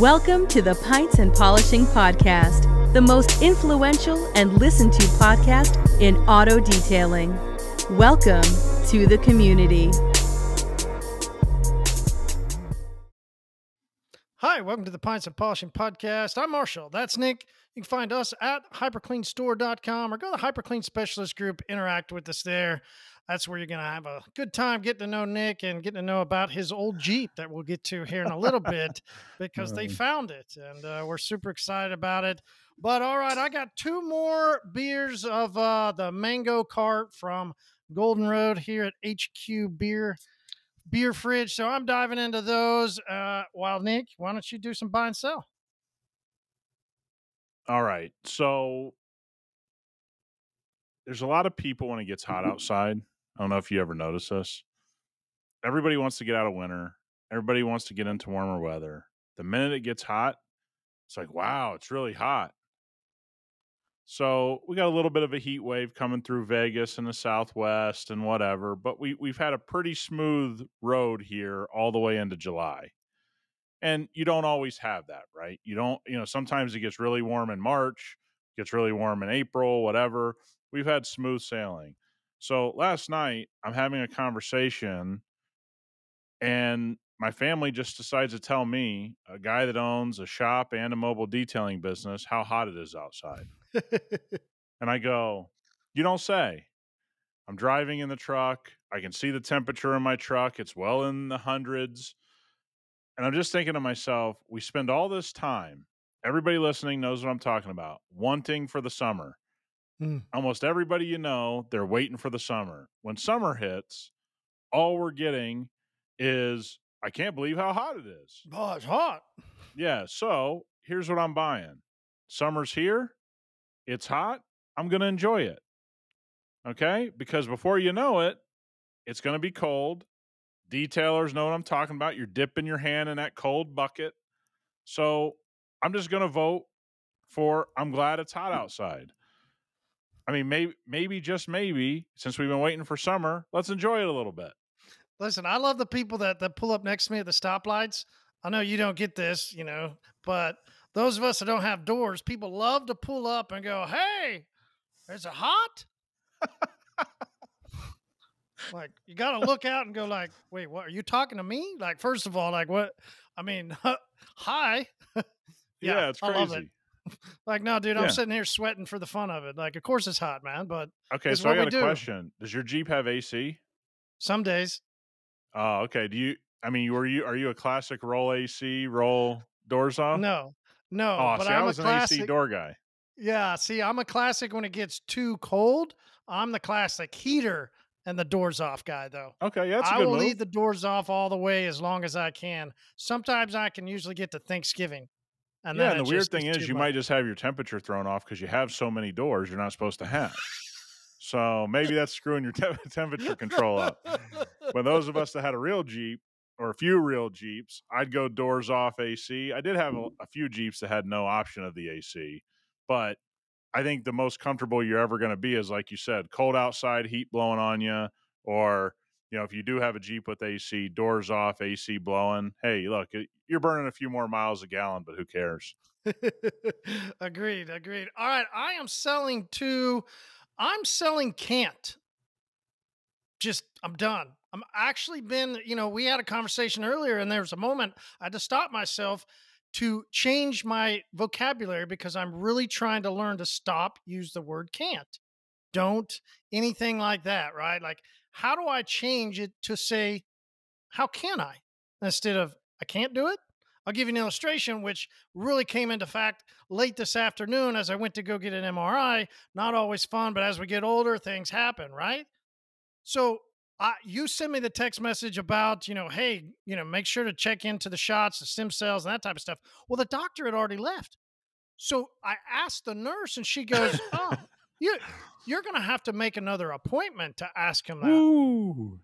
Welcome to the Pints and Polishing Podcast, the most influential and listened to podcast in auto detailing. Welcome to the community. Hi, welcome to the Pints and Polishing Podcast. I'm Marshall. That's Nick. You can find us at hypercleanstore.com or go to the Hyperclean Specialist Group, interact with us there. That's where you're going to have a good time getting to know Nick and getting to know about his old Jeep that we'll get to here in a little bit because they found it and uh, we're super excited about it. But all right, I got two more beers of uh, the mango cart from Golden Road here at HQ Beer Beer Fridge. So I'm diving into those. Uh, while Nick, why don't you do some buy and sell? All right. So there's a lot of people when it gets hot outside. I don't know if you ever notice this. Everybody wants to get out of winter. Everybody wants to get into warmer weather. The minute it gets hot, it's like, wow, it's really hot. So we got a little bit of a heat wave coming through Vegas and the Southwest and whatever, but we we've had a pretty smooth road here all the way into July. And you don't always have that, right? You don't, you know, sometimes it gets really warm in March, gets really warm in April, whatever. We've had smooth sailing. So last night I'm having a conversation and my family just decides to tell me, a guy that owns a shop and a mobile detailing business, how hot it is outside. and I go, You don't say. I'm driving in the truck. I can see the temperature in my truck. It's well in the hundreds. And I'm just thinking to myself, we spend all this time, everybody listening knows what I'm talking about, wanting for the summer. Mm. Almost everybody you know, they're waiting for the summer. When summer hits, all we're getting is, I can't believe how hot it is. Oh, it's hot. Yeah. So here's what I'm buying summer's here. It's hot. I'm going to enjoy it. Okay. Because before you know it, it's going to be cold. Detailers know what I'm talking about. You're dipping your hand in that cold bucket. So I'm just going to vote for I'm glad it's hot outside. I mean, maybe, maybe, just maybe, since we've been waiting for summer, let's enjoy it a little bit. Listen, I love the people that, that pull up next to me at the stoplights. I know you don't get this, you know, but those of us that don't have doors, people love to pull up and go, Hey, is it hot? like you got to look out and go like, wait, what are you talking to me? Like, first of all, like what, I mean, hi. yeah, yeah, it's crazy. It. like, no, dude, I'm sitting here sweating for the fun of it. Like, of course it's hot, man, but okay. So I got a do. question. Does your Jeep have AC? Some days. Oh, okay. Do you? I mean, were you? Are you a classic roll AC, roll doors off? No, no. Oh, but see, I'm I was a an AC door guy. Yeah, see, I'm a classic when it gets too cold. I'm the classic heater and the doors off guy, though. Okay, yeah, that's a I good will move. leave the doors off all the way as long as I can. Sometimes I can usually get to Thanksgiving. And yeah, then and the weird thing is is, you much. might just have your temperature thrown off because you have so many doors you're not supposed to have. so maybe that's screwing your te- temperature control up. But those of us that had a real Jeep or a few real Jeeps, I'd go doors off AC. I did have a, mm-hmm. a few Jeeps that had no option of the AC, but I think the most comfortable you're ever going to be is, like you said, cold outside, heat blowing on you, or you know, if you do have a Jeep with AC, doors off, AC blowing. Hey, look, you're burning a few more miles a gallon, but who cares? agreed, agreed. All right, I am selling to. I'm selling can't. Just I'm done. I'm actually been, you know, we had a conversation earlier and there was a moment I had to stop myself to change my vocabulary because I'm really trying to learn to stop use the word can't. Don't anything like that, right? Like how do I change it to say how can I instead of I can't do it? I'll give you an illustration which really came into fact late this afternoon as I went to go get an MRI. Not always fun, but as we get older, things happen, right? So you send me the text message about, you know, hey, you know, make sure to check into the shots, the stem cells, and that type of stuff. Well, the doctor had already left. So I asked the nurse, and she goes, Oh, you, you're going to have to make another appointment to ask him that. Ooh.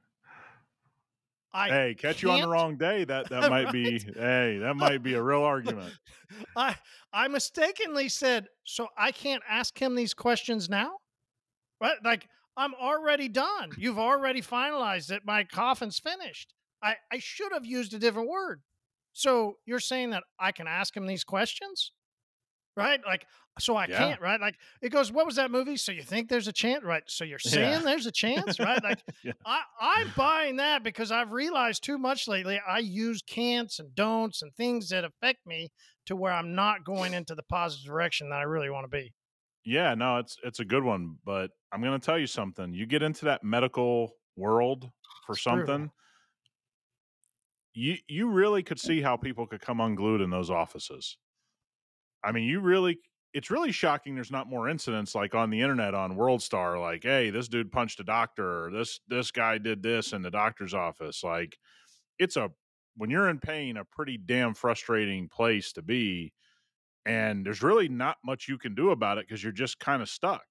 I hey, catch you on the wrong day. That that might be hey, that might be a real argument. I I mistakenly said, so I can't ask him these questions now? Right? Like I'm already done. You've already finalized it. My coffin's finished. I, I should have used a different word. So you're saying that I can ask him these questions? Right? Like, so I Yeah. can't, right? Like it goes, what was that movie? So you think there's a chance, right? So you're saying Yeah. there's a chance, right? Like Yeah. I, I'm buying that because I've realized too much lately. I use can'ts and don'ts and things that affect me to where I'm not going into the positive direction that I really want to be. Yeah, no, it's it's a good one, but I'm going to tell you something. You get into that medical world for It's something, you you really could see how people could come unglued in those offices. I mean, you really it's really shocking there's not more incidents like on the internet on World Star like, "Hey, this dude punched a doctor," or "This this guy did this in the doctor's office." Like it's a when you're in pain a pretty damn frustrating place to be and there's really not much you can do about it because you're just kind of stuck.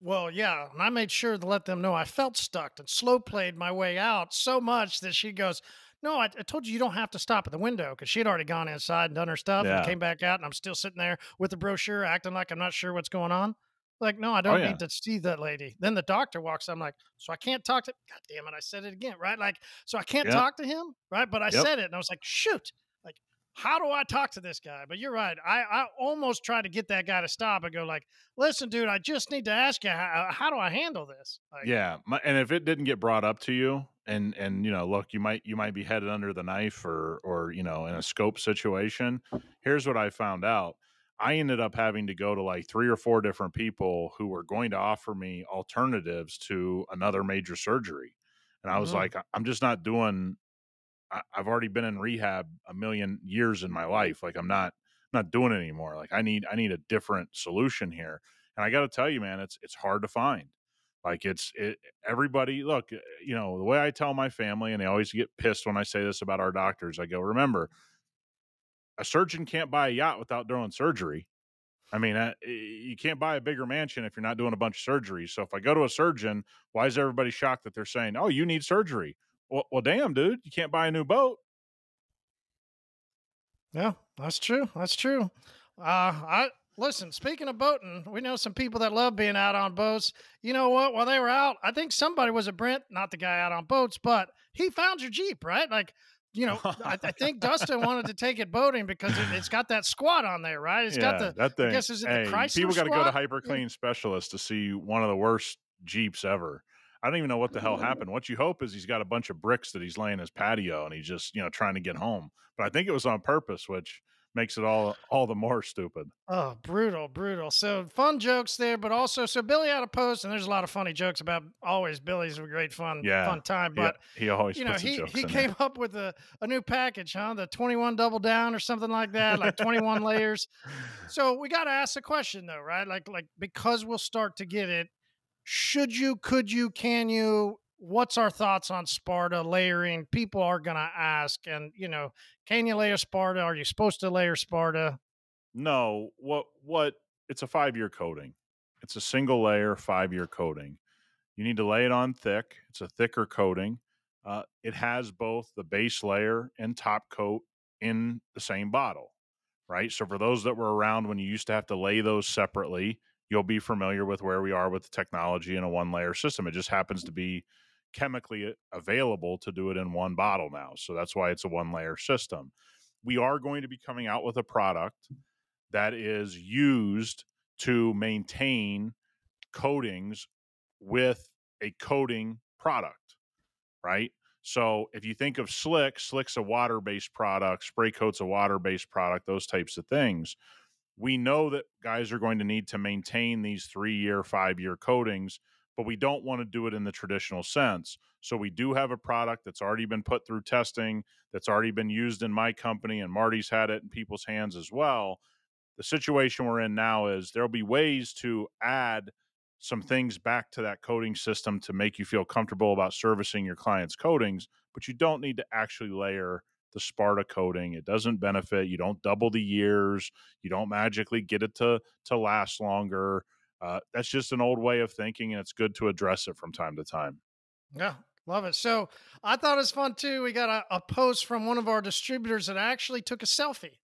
Well, yeah, and I made sure to let them know I felt stuck and slow played my way out so much that she goes, "No, I, I told you you don't have to stop at the window because she had already gone inside and done her stuff Yeah. and came back out, and I'm still sitting there with the brochure, acting like I'm not sure what's going on." Like, no, I oh, don't yeah. need to see that lady. Then the doctor walks. I'm like, so I can't talk to. God damn it! I said it again, right? Like, so I can't Yep. talk to him, right? But I Yep. said it, and I was like, shoot, like, how do I talk to this guy? But you're right. I I almost tried to get that guy to stop and go like, listen, dude, I just need to ask you, how, uh, how do I handle this? Like, Yeah, my, and if it didn't get brought up to you, and and you know, look, you might you might be headed under the knife, or or you know, in a scope situation. Here's what I found out. I ended up having to go to like three or four different people who were going to offer me alternatives to another major surgery, and I was Mhm. like, "I- I'm just not doing. I, I've already been in rehab a million years in my life. Like I'm not not doing it anymore. Like I need I need a different solution here. And I got to tell you, man, it's it's hard to find. Like it's it, everybody. Look, uh, you know the way I tell my family, and they always get pissed when I say this about our doctors. I go, remember, a surgeon can't buy a yacht without doing surgery. I mean, uh, you can't buy a bigger mansion if you're not doing a bunch of surgeries. So if I go to a surgeon, why is everybody shocked that they're saying, "Oh, you need surgery"? Well, well, damn, dude, you can't buy a new boat. Yeah, that's true. That's true. Uh, I listen. Speaking of boating, we know some people that love being out on boats. You know what? While they were out, I think somebody was a Brent, not the guy out on boats, but he found your Jeep, right? Like, you know, I, I think Dustin wanted to take it boating because it, it's got that squat on there, right? It's got the. that thing. I guess is it the hey, Chrysler people got to go to? HyperClean Specialist to see one of the worst Jeeps ever. I don't even know what the hell happened. What you hope is he's got a bunch of bricks that he's laying his patio and he's just you know trying to get home. But I think it was on purpose, which makes it all all the more stupid. Oh, brutal, brutal. So fun jokes there, but also so Billy had a post, and there's a lot of funny jokes about always Billy's a great fun, Yeah. fun time. But he always you know, he he came up with a, a new package, huh? The 21 double down or something like that, like 21 layers. So we got to ask the question though, right? Like like because we'll start to get it. Should you? Could you? Can you? What's our thoughts on Sparta layering? People are gonna ask, and you know, can you layer Sparta? Are you supposed to layer Sparta? No, what what it's a 5-year coating. It's a single layer 5-year coating. You need to lay it on thick. It's a thicker coating. Uh, it has both the base layer and top coat in the same bottle, right? So for those that were around when you used to have to lay those separately, you'll be familiar with where we are with the technology in a one layer system. It just happens to be chemically available to do it in one bottle now. So that's why it's a one layer system. We are going to be coming out with a product that is used to maintain coatings with a coating product, right? So if you think of Slick, Slick's a water based product, spray coat's a water based product, those types of things. We know that guys are going to need to maintain these three year, five year coatings, but we don't want to do it in the traditional sense. So we do have a product that's already been put through testing, that's already been used in my company, and Marty's had it in people's hands as well. The situation we're in now is there'll be ways to add some things back to that coating system to make you feel comfortable about servicing your client's coatings, but you don't need to actually layer the Sparta coating. It doesn't benefit. You don't double the years. You don't magically get it to to last longer. Uh, that's just an old way of thinking, and it's good to address it from time to time. Yeah, love it. So I thought it was fun too. We got a, a post from one of our distributors that actually took a selfie.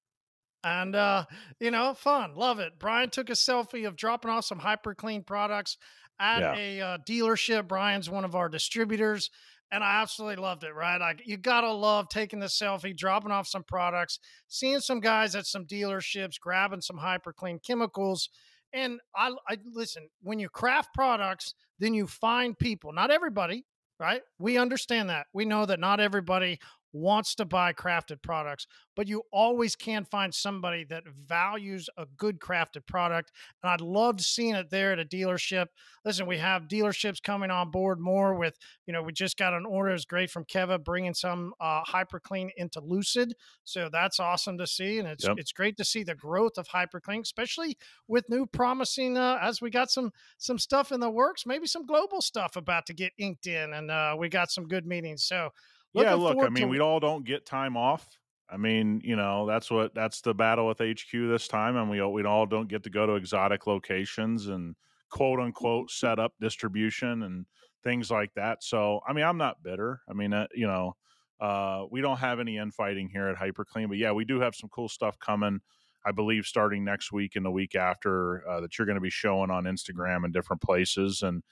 And uh, you know, fun, love it. Brian took a selfie of dropping off some hyper clean products at Yeah. a uh, dealership. Brian's one of our distributors, and I absolutely loved it. Right, like you gotta love taking the selfie, dropping off some products, seeing some guys at some dealerships grabbing some hyper clean chemicals. And I, I listen when you craft products, then you find people. Not everybody, right? We understand that. We know that not everybody wants to buy crafted products, but you always can find somebody that values a good crafted product. And I'd love seeing it there at a dealership. Listen, we have dealerships coming on board more with, you know, we just got an order. It's great from Keva bringing some uh, HyperClean into Lucid. So that's awesome to see. And it's, yep. it's great to see the growth of HyperClean, especially with new promising, uh, as we got some, some stuff in the works, maybe some global stuff about to get inked in. And uh, we got some good meetings. So, yeah, look, I mean, to- we all don't get time off. I mean, you know, that's what that's the battle with HQ this time, and we we all don't get to go to exotic locations and quote unquote set up distribution and things like that. So, I mean, I'm not bitter. I mean, uh, you know, uh, we don't have any infighting here at HyperClean, but yeah, we do have some cool stuff coming. I believe starting next week and the week after uh, that you're going to be showing on Instagram and different places. And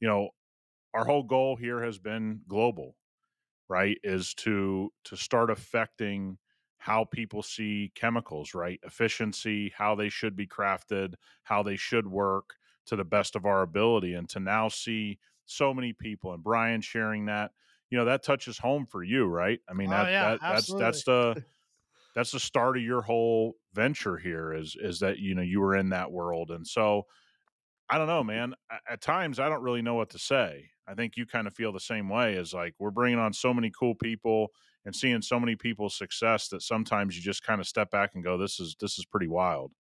you know, our whole goal here has been global right is to to start affecting how people see chemicals right? Efficiency how they should be crafted how they should work to the best of our ability and to now see so many people and brian sharing that you know that touches home for you right? I mean oh, that, yeah, that that's that's the that's the start of your whole venture here is is that you know you were in that world and so i don't know man at times i don't really know what to say I think you kind of feel the same way as like we're bringing on so many cool people and seeing so many people's success that sometimes you just kind of step back and go, this is this is pretty wild.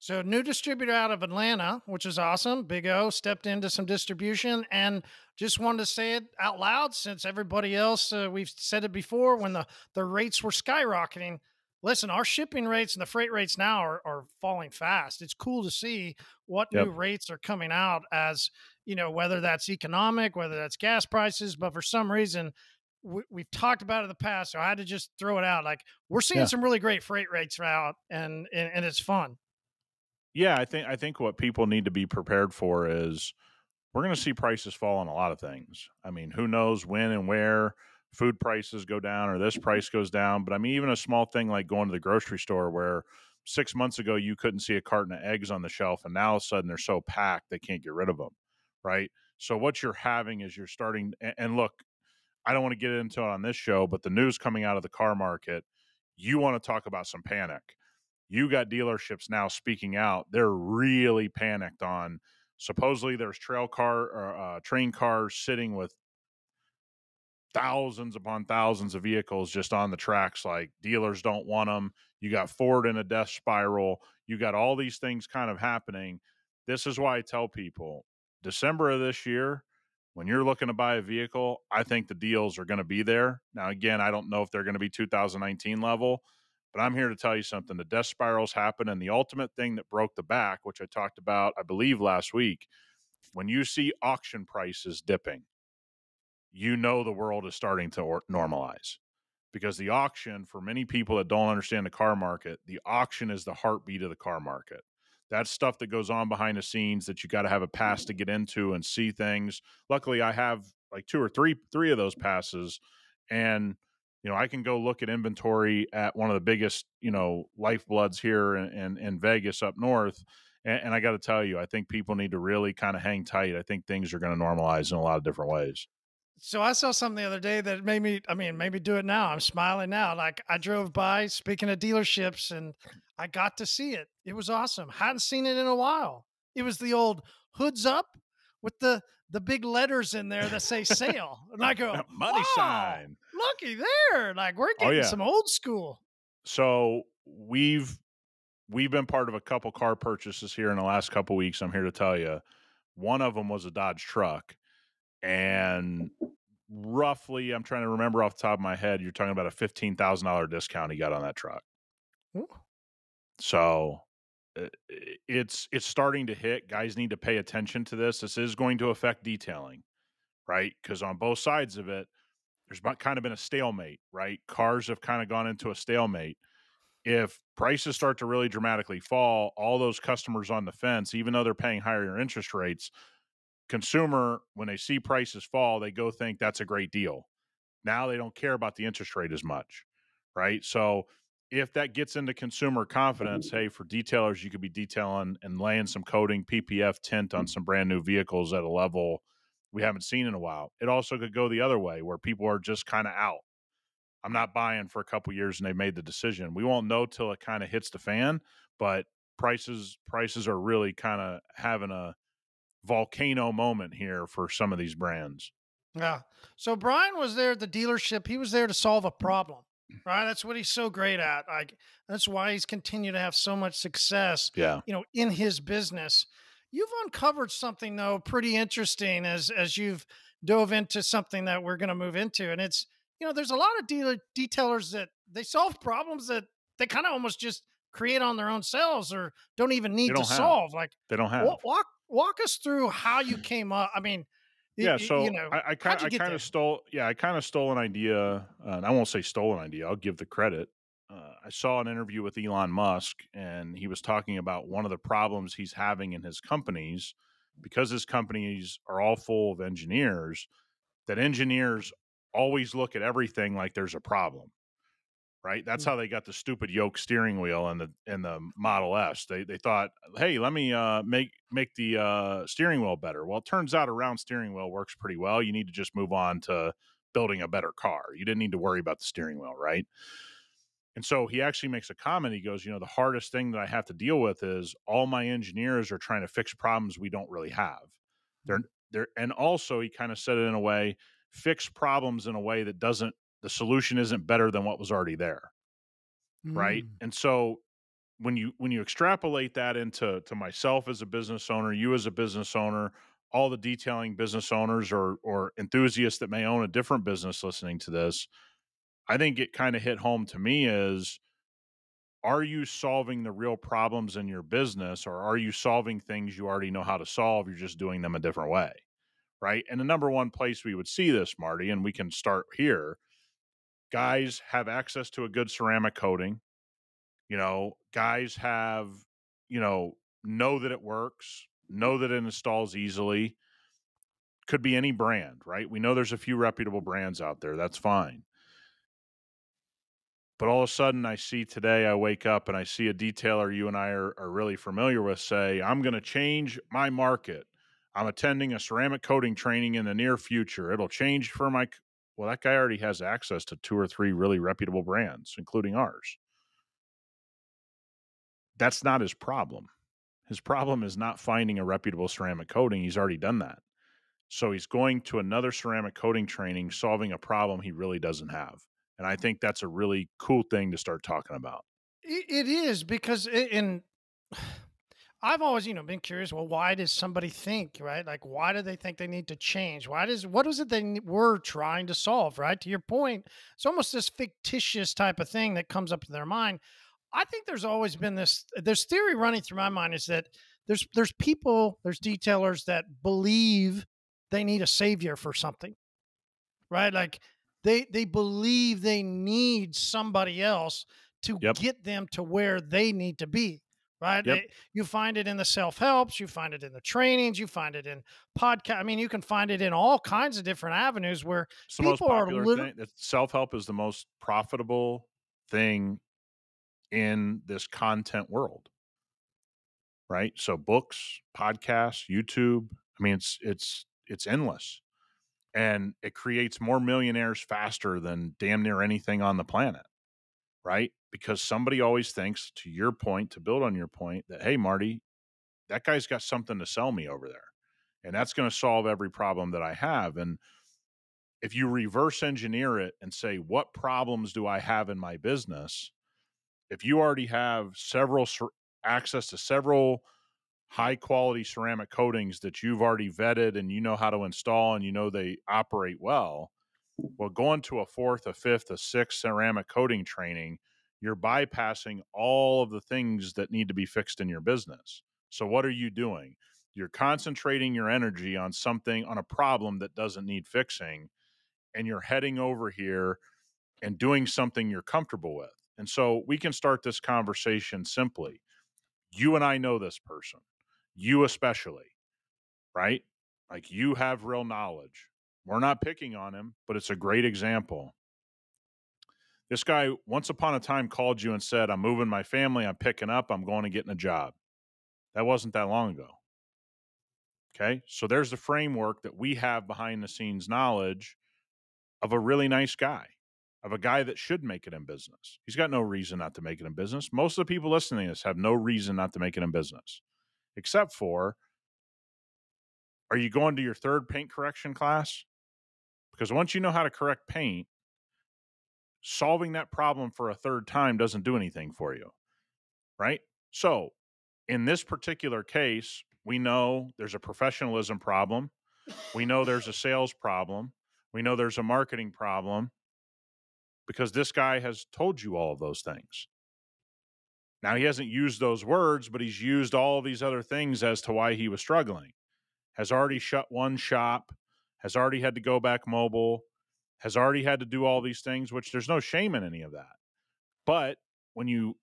So new distributor out of Atlanta, which is awesome. Big O stepped into some distribution and just wanted to say it out loud since everybody else uh, we've said it before when the the rates were skyrocketing. Listen, our shipping rates and the freight rates now are, are falling fast. It's cool to see what yep. new rates are coming out as you know, whether that's economic, whether that's gas prices, but for some reason, we, have talked about it in the past, so I had to just throw it out. Like we're seeing yeah. some really great freight rates out, and, and and it's fun. Yeah, I think I think what people need to be prepared for is we're going to see prices fall on a lot of things. I mean, who knows when and where food prices go down or this price goes down, but I mean, even a small thing like going to the grocery store where six months ago you couldn't see a carton of eggs on the shelf, and now all of a sudden they're so packed they can't get rid of them right? So what you're having is you're starting and look, I don't want to get into it on this show, but the news coming out of the car market, you want to talk about some panic. You got dealerships now speaking out. They're really panicked on supposedly there's trail car or uh, train cars sitting with thousands upon thousands of vehicles just on the tracks like dealers don't want them you got ford in a death spiral you got all these things kind of happening this is why i tell people December of this year, when you're looking to buy a vehicle, I think the deals are going to be there. Now, again, I don't know if they're going to be 2019 level, but I'm here to tell you something. The death spirals happen, and the ultimate thing that broke the back, which I talked about, I believe, last week, when you see auction prices dipping, you know the world is starting to normalize because the auction, for many people that don't understand the car market, the auction is the heartbeat of the car market. That's stuff that goes on behind the scenes that you got to have a pass to mm-hmm. get into and see things. Luckily i have like two or three three of those passes and you know i can go look at inventory at one of the biggest you know lifebloods here in, in, in vegas up north and, and i got to tell you i think people need to really kind of hang tight. I think things are going to normalize in a lot of different ways so I saw something the other day that made me, I mean, maybe do it now. I'm smiling now. Like I drove by, speaking of dealerships, and I got to see it. It was awesome. Hadn't seen it in a while. It was the old hoods up with the the big letters in there that say sale. And I go, money sign. Looky there. Like we're oh, getting oh, yeah. some old school. So we've we've been part of a couple car purchases here in the last couple weeks. I'm here to tell you. One of them was a Dodge truck and roughly, I'm trying to remember off the top of my head, you're talking about a fifteen thousand dollar discount he got on that truck. Ooh. So uh, it's it's starting to hit. Guys need to pay attention to this. This is going to affect detailing, right? Because on both sides of it, there's kind of been a stalemate, right? Cars have kind of gone into a stalemate. If prices start to really dramatically fall, all those customers on the fence, even though they're paying higher interest rates, consumer, when they see prices fall, they go think that's a great deal. Now they don't care about the interest rate as much, right? So if that gets into consumer confidence, hey, for detailers, you could be detailing and laying some coating PPF tint on some brand new vehicles at a level we haven't seen in a while. It also could go the other way where people are just kind of out. I'm not buying for a couple years and they made the decision. We won't know till it kind of hits the fan, but prices prices are really kind of having a volcano moment here for some of these brands. Yeah. So Brian was there at the dealership. He was there to solve a problem, right? That's what he's so great at. Like that's why he's continued to have so much success. Yeah. You know, in his business. You've uncovered something though pretty interesting as as you've dove into something that we're going to move into, and it's you know there's a lot of dealer detailers that they solve problems that they kind of almost just create on their own selves or don't even need don't to have. solve. Like They don't have. walk walk us through how you came up. I mean, yeah y- so you know, i, I kind I kind of stole yeah i kind of stole an idea uh, and i won't say stole an idea i'll give the credit uh, i saw an interview with elon musk and he was talking about one of the problems he's having in his companies because his companies are all full of engineers that engineers always look at everything like there's a problem right? That's Mm. how they got the stupid yoke steering wheel in the in the model s. They they thought hey let me uh make make the uh steering wheel better. Well it turns out a round steering wheel works pretty well. You need to just move on to building a better car. You didn't need to worry about the steering wheel right? And so he actually makes a comment. He goes you know the hardest thing that i have to deal with is all my engineers are trying to fix problems we don't really have. They're they're and also he kind of said it in a way fix problems in a way that doesn't the solution isn't better than what was already there right Mm. and so when you when you extrapolate that into to myself as a business owner you as a business owner all the detailing business owners or or enthusiasts that may own a different business listening to this i think it kind of hit home to me is are you solving the real problems in your business or are you solving things you already know how to solve you're just doing them a different way right and the number one place we would see this marty and we can start here guys have access to a good ceramic coating you know guys have you know know that it works know that it installs easily. Could be any brand right? We know there's a few reputable brands out there that's fine. But all of a sudden i see today i wake up and i see a detailer you and i are, are really familiar with say i'm going to change my market. I'm attending a ceramic coating training in the near future. It'll change for my c-" well that guy already has access to two or three really reputable brands including ours that's not his problem. His problem is not finding a reputable ceramic coating. He's already done that. So he's going to another ceramic coating training, solving a problem he really doesn't have. And I think that's a really cool thing to start talking about. It, is because in I've always, you know, been curious. Well, why does somebody think, right? Like, why do they think they need to change? Why does what is it they were trying to solve? Right to your point, it's almost this fictitious type of thing that comes up in their mind. I think there's always been this. There's theory running through my mind is that there's there's people, there's detailers that believe they need a savior for something, right? Like they they believe they need somebody else to Yep. get them to where they need to be right Yep. They- you find it in the self-helps you find it in the trainings you find it in podcast i mean you can find it in all kinds of different avenues where It's People are. Self help is the most profitable thing in this content world. Right? So books, podcasts, YouTube, I mean it's it's it's endless. And it creates more millionaires faster than damn near anything on the planet. Right? Because somebody always thinks to your point, to build on your point, that hey Marty, that guy's got something to sell me over there. And that's going to solve every problem that I have. And if you reverse engineer it and say, what problems do I have in my business? If you already have several access to several high quality ceramic coatings that you've already vetted and you know how to install and you know they operate well, well, going to a fourth, a fifth, a sixth ceramic coating training, you're bypassing all of the things that need to be fixed in your business. So, what are you doing? You're concentrating your energy on something, on a problem that doesn't need fixing and you're heading over here and doing something you're comfortable with. And so we can start this conversation simply. You and I know this person, you especially, right? Like you have real knowledge. We're not picking on him, but it's a great example. This guy, once upon a time, called you and said, I'm moving my family, I'm picking up, I'm going to getting a job. That wasn't that long ago. Okay. So there's the framework that we have behind the scenes knowledge of a really nice guy, of a guy that should make it in business. He's got no reason not to make it in business. Most of the people listening to this have no reason not to make it in business, except for are you going to your third paint correction class? Because once you know how to correct paint, solving that problem for a third time doesn't do anything for you. Right? So, in this particular case, we know there's a professionalism problem. We know there's a sales problem. We know there's a marketing problem because this guy has told you all of those things. Now, he hasn't used those words, but he's used all of these other things as to why he was struggling. Has already shut one shop, has already had to go back mobile, has already had to do all these things, which there's no shame in any of that. But when you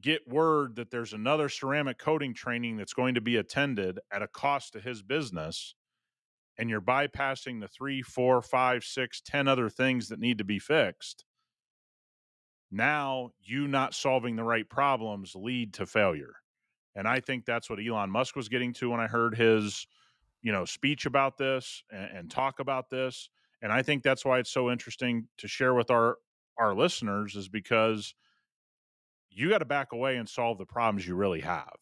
get word that there's another ceramic coating training that's going to be attended at a cost to his business, and you're bypassing the three, four, five, six, ten other things that need to be fixed, now you not solving the right problems lead to failure. And I think that's what Elon Musk was getting to when I heard his, you know, speech about this and, and talk about this. And I think that's why it's so interesting to share with our our listeners is because you got to back away and solve the problems you really have.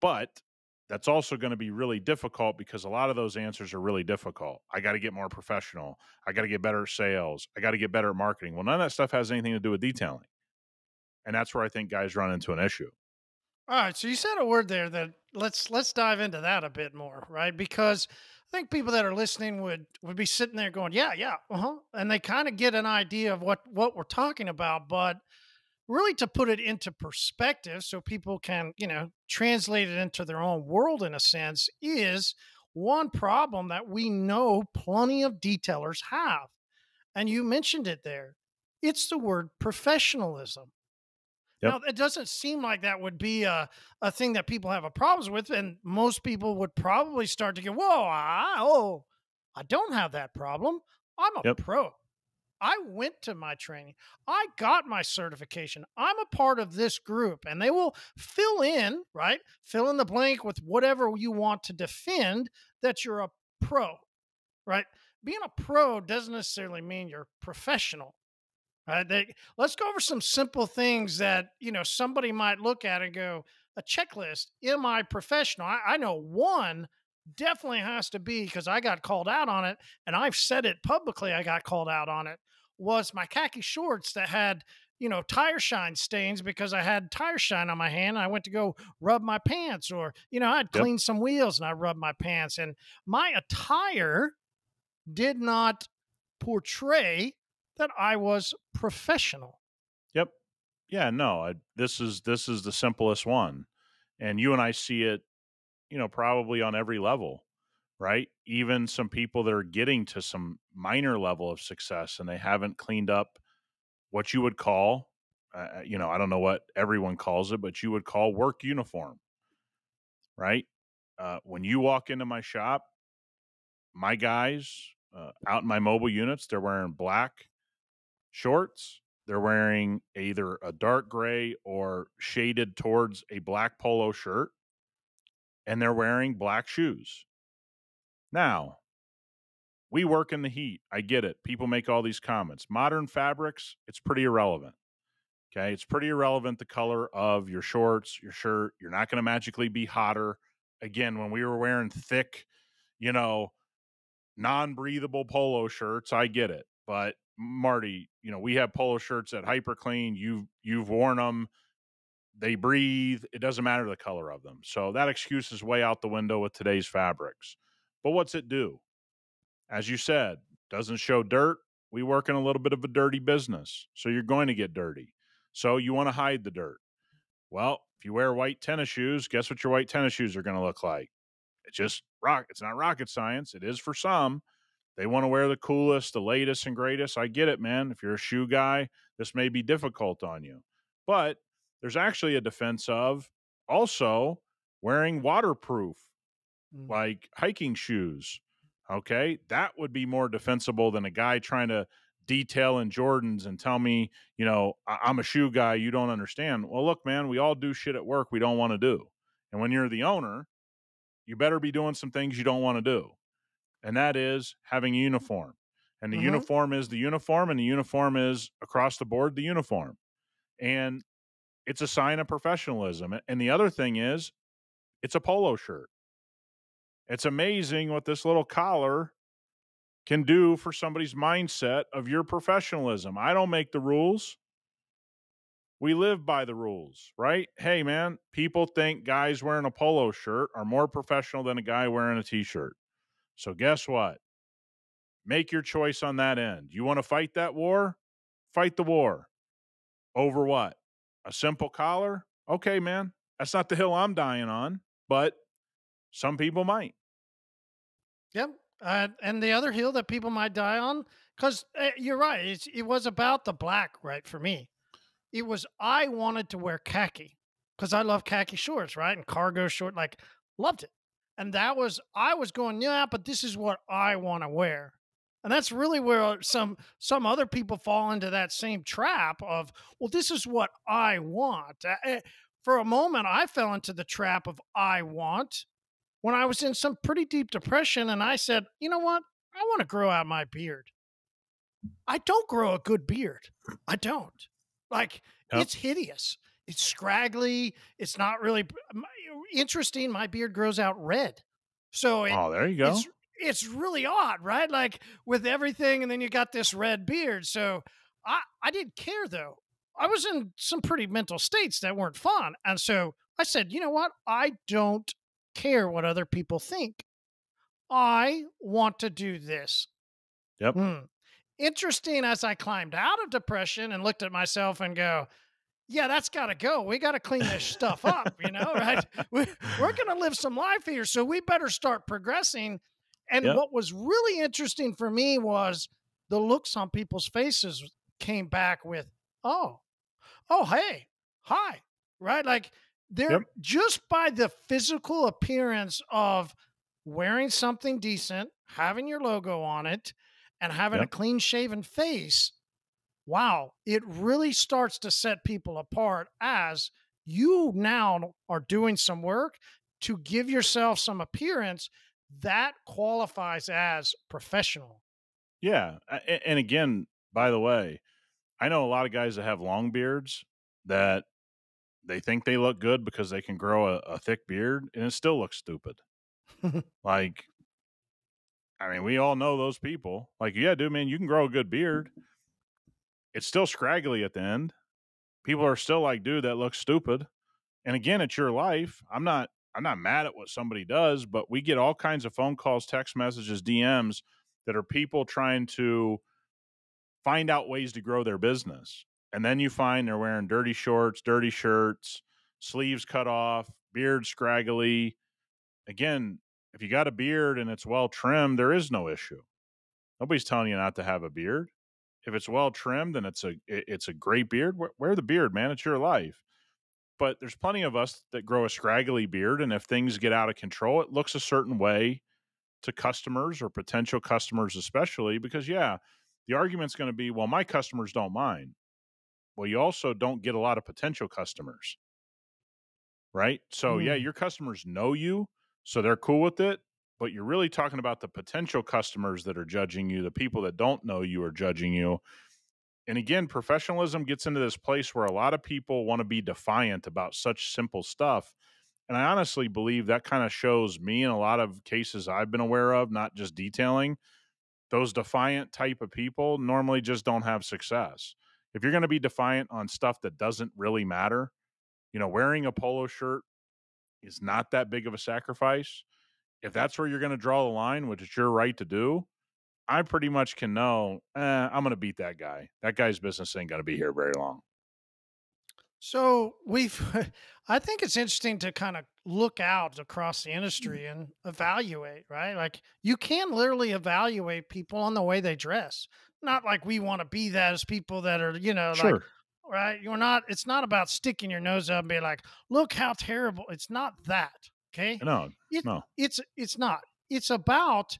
But that's also going to be really difficult because a lot of those answers are really difficult. I got to get more professional. I got to get better at sales. I got to get better at marketing. Well, none of that stuff has anything to do with detailing. And that's where I think guys run into an issue. All right, so you said a word there that let's let's dive into that a bit more, right? Because I think people that are listening would would be sitting there going, "Yeah, yeah, uh-huh," and they kind of get an idea of what what we're talking about, but really to put it into perspective so people can, you know, translate it into their own world in a sense is one problem that we know plenty of detailers have. And you mentioned it there. It's the word professionalism. Yep. Now, it doesn't seem like that would be a, a thing that people have a problems with. And most people would probably start to go, whoa, I, oh, I don't have that problem. I'm a yep. pro. I went to my training. I got my certification. I'm a part of this group, and they will fill in, right? Fill in the blank with whatever you want to defend that you're a pro, right? Being a pro doesn't necessarily mean you're professional. Right? They, let's go over some simple things that you know somebody might look at and go, a checklist. Am I professional? I, I know one definitely has to be because I got called out on it, and I've said it publicly. I got called out on it was my khaki shorts that had you know tire shine stains because I had tire shine on my hand. I went to go rub my pants, or you know I'd yep. cleaned some wheels and I rubbed my pants, and my attire did not portray that I was professional. Yep. Yeah. No. I, this is this is the simplest one, and you and I see it, you know, probably on every level right? Even some people that are getting to some minor level of success and they haven't cleaned up what you would call, uh, uh, you know, I don't know what everyone calls it, but you would call work uniform, right? Uh, when you walk into my shop, my guys uh, out in my mobile units, they're wearing black shorts. They're wearing either a dark gray or shaded towards a black polo shirt, and they're wearing black shoes now, we work in the heat. I get it. People make all these comments. Modern fabrics, it's pretty irrelevant. Okay. It's pretty irrelevant the color of your shorts, your shirt. You're not going to magically be hotter. Again, when we were wearing thick, you know, non breathable polo shirts, I get it. But Marty, you know, we have polo shirts at Hyper Clean. You've you've worn them. They breathe. It doesn't matter the color of them. So that excuse is way out the window with today's fabrics. But what's it do? As you said, doesn't show dirt. We work in a little bit of a dirty business. So you're going to get dirty. So you want to hide the dirt. Well, if you wear white tennis shoes, guess what your white tennis shoes are going to look like? It's just rock. It's not rocket science. It is for some. They want to wear the coolest, the latest, and greatest. I get it, man. If you're a shoe guy, this may be difficult on you. But there's actually a defense of also wearing waterproof Mm. like hiking shoes. Okay. That would be more defensible than a guy trying to detail in Jordans and tell me, you know, I- I'm a shoe guy. You don't understand. Well, look, man, we all do shit at work we don't want to do. And when you're the owner, you better be doing some things you don't want to do. And that is having a uniform. And the Mhm. uniform is the uniform, and the uniform is across the board the uniform. And it's a sign of professionalism. And the other thing is, it's a polo shirt. It's amazing what this little collar can do for somebody's mindset of your professionalism. I don't make the rules. We live by the rules, right? Hey, man, people think guys wearing a polo shirt are more professional than a guy wearing a t shirt. So, guess what? Make your choice on that end. You want to fight that war? Fight the war. Over what? A simple collar? Okay, man. That's not the hill I'm dying on, but some people might. Yep. Uh, and the other hill that people might die on, because uh, you're right, it was about the black, right? For me, it was I wanted to wear khaki because I love khaki shorts, right? And cargo short, like loved it. And that was I was going, yeah, but this is what I want to wear. And that's really where some some other people fall into that same trap of, well, this is what I want. Uh, for a moment, I fell into the trap of I want when I was in some pretty deep depression, and I said, you know what? I want to grow out my beard. I don't grow a good beard. I don't. Like Yep. it's hideous. It's scraggly. It's not really interesting. My beard grows out red, so it, oh, there you go. it's it's really odd, right? Like with everything, and then you got this red beard. So I I didn't care though. I was in some pretty mental states that weren't fun, and so I said, you know what? I don't care what other people think. I want to do this. Yep. Hmm. Interesting as I climbed out of depression and looked at myself and go, yeah, that's got to go. We got to clean this stuff up, you know, right? We, we're going to live some life here. So we better start progressing. And Yep. what was really interesting for me was the looks on people's faces came back with, oh, oh, hey, hi, right? Like they're Yep. just by the physical appearance of wearing something decent, having your logo on it, and having a clean shaven face. Wow, it really starts to set people apart as you now are doing some work to give yourself some appearance that qualifies as professional. Yeah. And again, by the way, I know a lot of guys that have long beards that they think they look good because they can grow a, a thick beard and it still looks stupid. like, I mean, we all know those people. Like, yeah, dude, man, you can grow a good beard. It's still scraggly at the end. People are still like, dude, that looks stupid. And again, it's your life. I'm not I'm not mad at what somebody does, but we get all kinds of phone calls, text messages, DMs that are people trying to find out ways to grow their business. And then you find they're wearing dirty shorts, dirty shirts, sleeves cut off, beard scraggly. Again, if you got a beard and it's well trimmed, there is no issue. Nobody's telling you not to have a beard. If it's well trimmed and it's a it's a great beard, wear, the beard, man. It's your life. But there's plenty of us that grow a scraggly beard, and if things get out of control, it looks a certain way to customers or potential customers, especially because yeah, the argument's going to be, well, my customers don't mind. Well, you also don't get a lot of potential customers, right? So yeah, Mm. your customers know you, so they're cool with it. But you're really talking about the potential customers that are judging you, the people that don't know you are judging you. And again, professionalism gets into this place where a lot of people want to be defiant about such simple stuff. And I honestly believe that kind of shows me in a lot of cases I've been aware of, not just detailing, those defiant type of people normally just don't have success. If you're going to be defiant on stuff that doesn't really matter, you know, wearing a polo shirt is not that big of a sacrifice. If that's where you're going to draw the line, which it's your right to do, I pretty much can know, eh, I'm going to beat that guy. That guy's business ain't going to be here very long. So we've, I think it's interesting to kind of look out across the industry and evaluate, right? Like you can literally evaluate people on the way they dress. Not like we want to be that as people that are, you know, like, Sure. right? You're not, it's not about sticking your nose up and being like, look how terrible. It's not that. Okay. No, It- no. It's it's not. It's about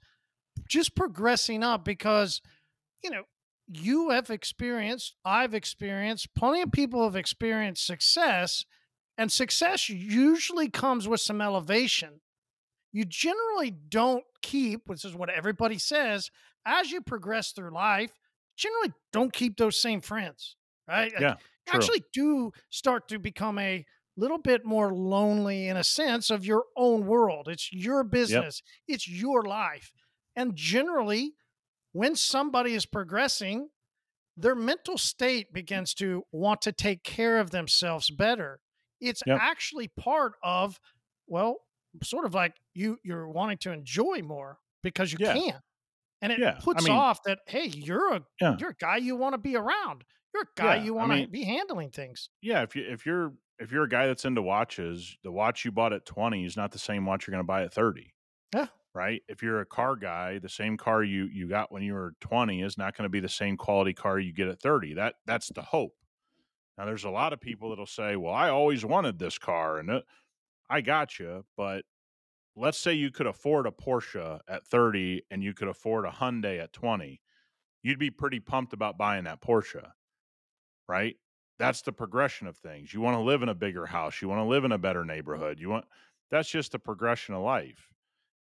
just progressing up because you know you have experienced, I've experienced, plenty of people have experienced success, and success usually comes with some elevation. You generally don't keep, which is what everybody says, as you progress through life, generally don't keep those same friends, right? Yeah, You true. actually do start to become a little bit more lonely in a sense of your own world. It's your business, it's your life. And generally, when somebody is progressing, their mental state begins to want to take care of themselves better. It's Yep. actually part of, well, sort of like you you're wanting to enjoy more because you Yeah. can. And it Yeah, I puts mean- off that, hey, you're a Yeah. you're a guy you want to be around. You're a guy you want to mean- be handling things. yeah if you if you're if you're a guy that's into watches the watch you bought at 20 is not the same watch you're going to buy at 30 Yeah. right? If you're a car guy the same car you you got when you were 20 is not going to be the same quality car you get at 30 that that's the hope. Now there's a lot of people that'll say well i always wanted this car and it, i got you but let's say you could afford a porsche at 30 and you could afford a hyundai at 20 you'd be pretty pumped about buying that porsche right that's the progression of things. You want to live in a bigger house, you want to live in a better neighborhood. You want that's just the progression of life.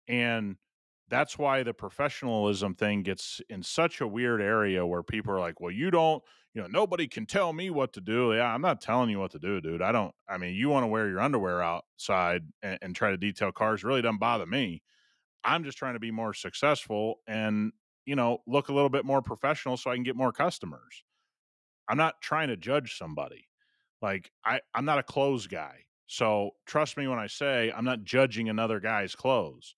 And that's why the professionalism thing gets in such a weird area where people are like, "Well, you don't, you know, nobody can tell me what to do." Yeah, I'm not telling you what to do, dude. I don't I mean, you want to wear your underwear outside and, and try to detail cars really doesn't bother me. I'm just trying to be more successful and, you know, look a little bit more professional so I can get more customers. I'm not trying to judge somebody. Like I, I'm not a clothes guy. So trust me when I say I'm not judging another guy's clothes.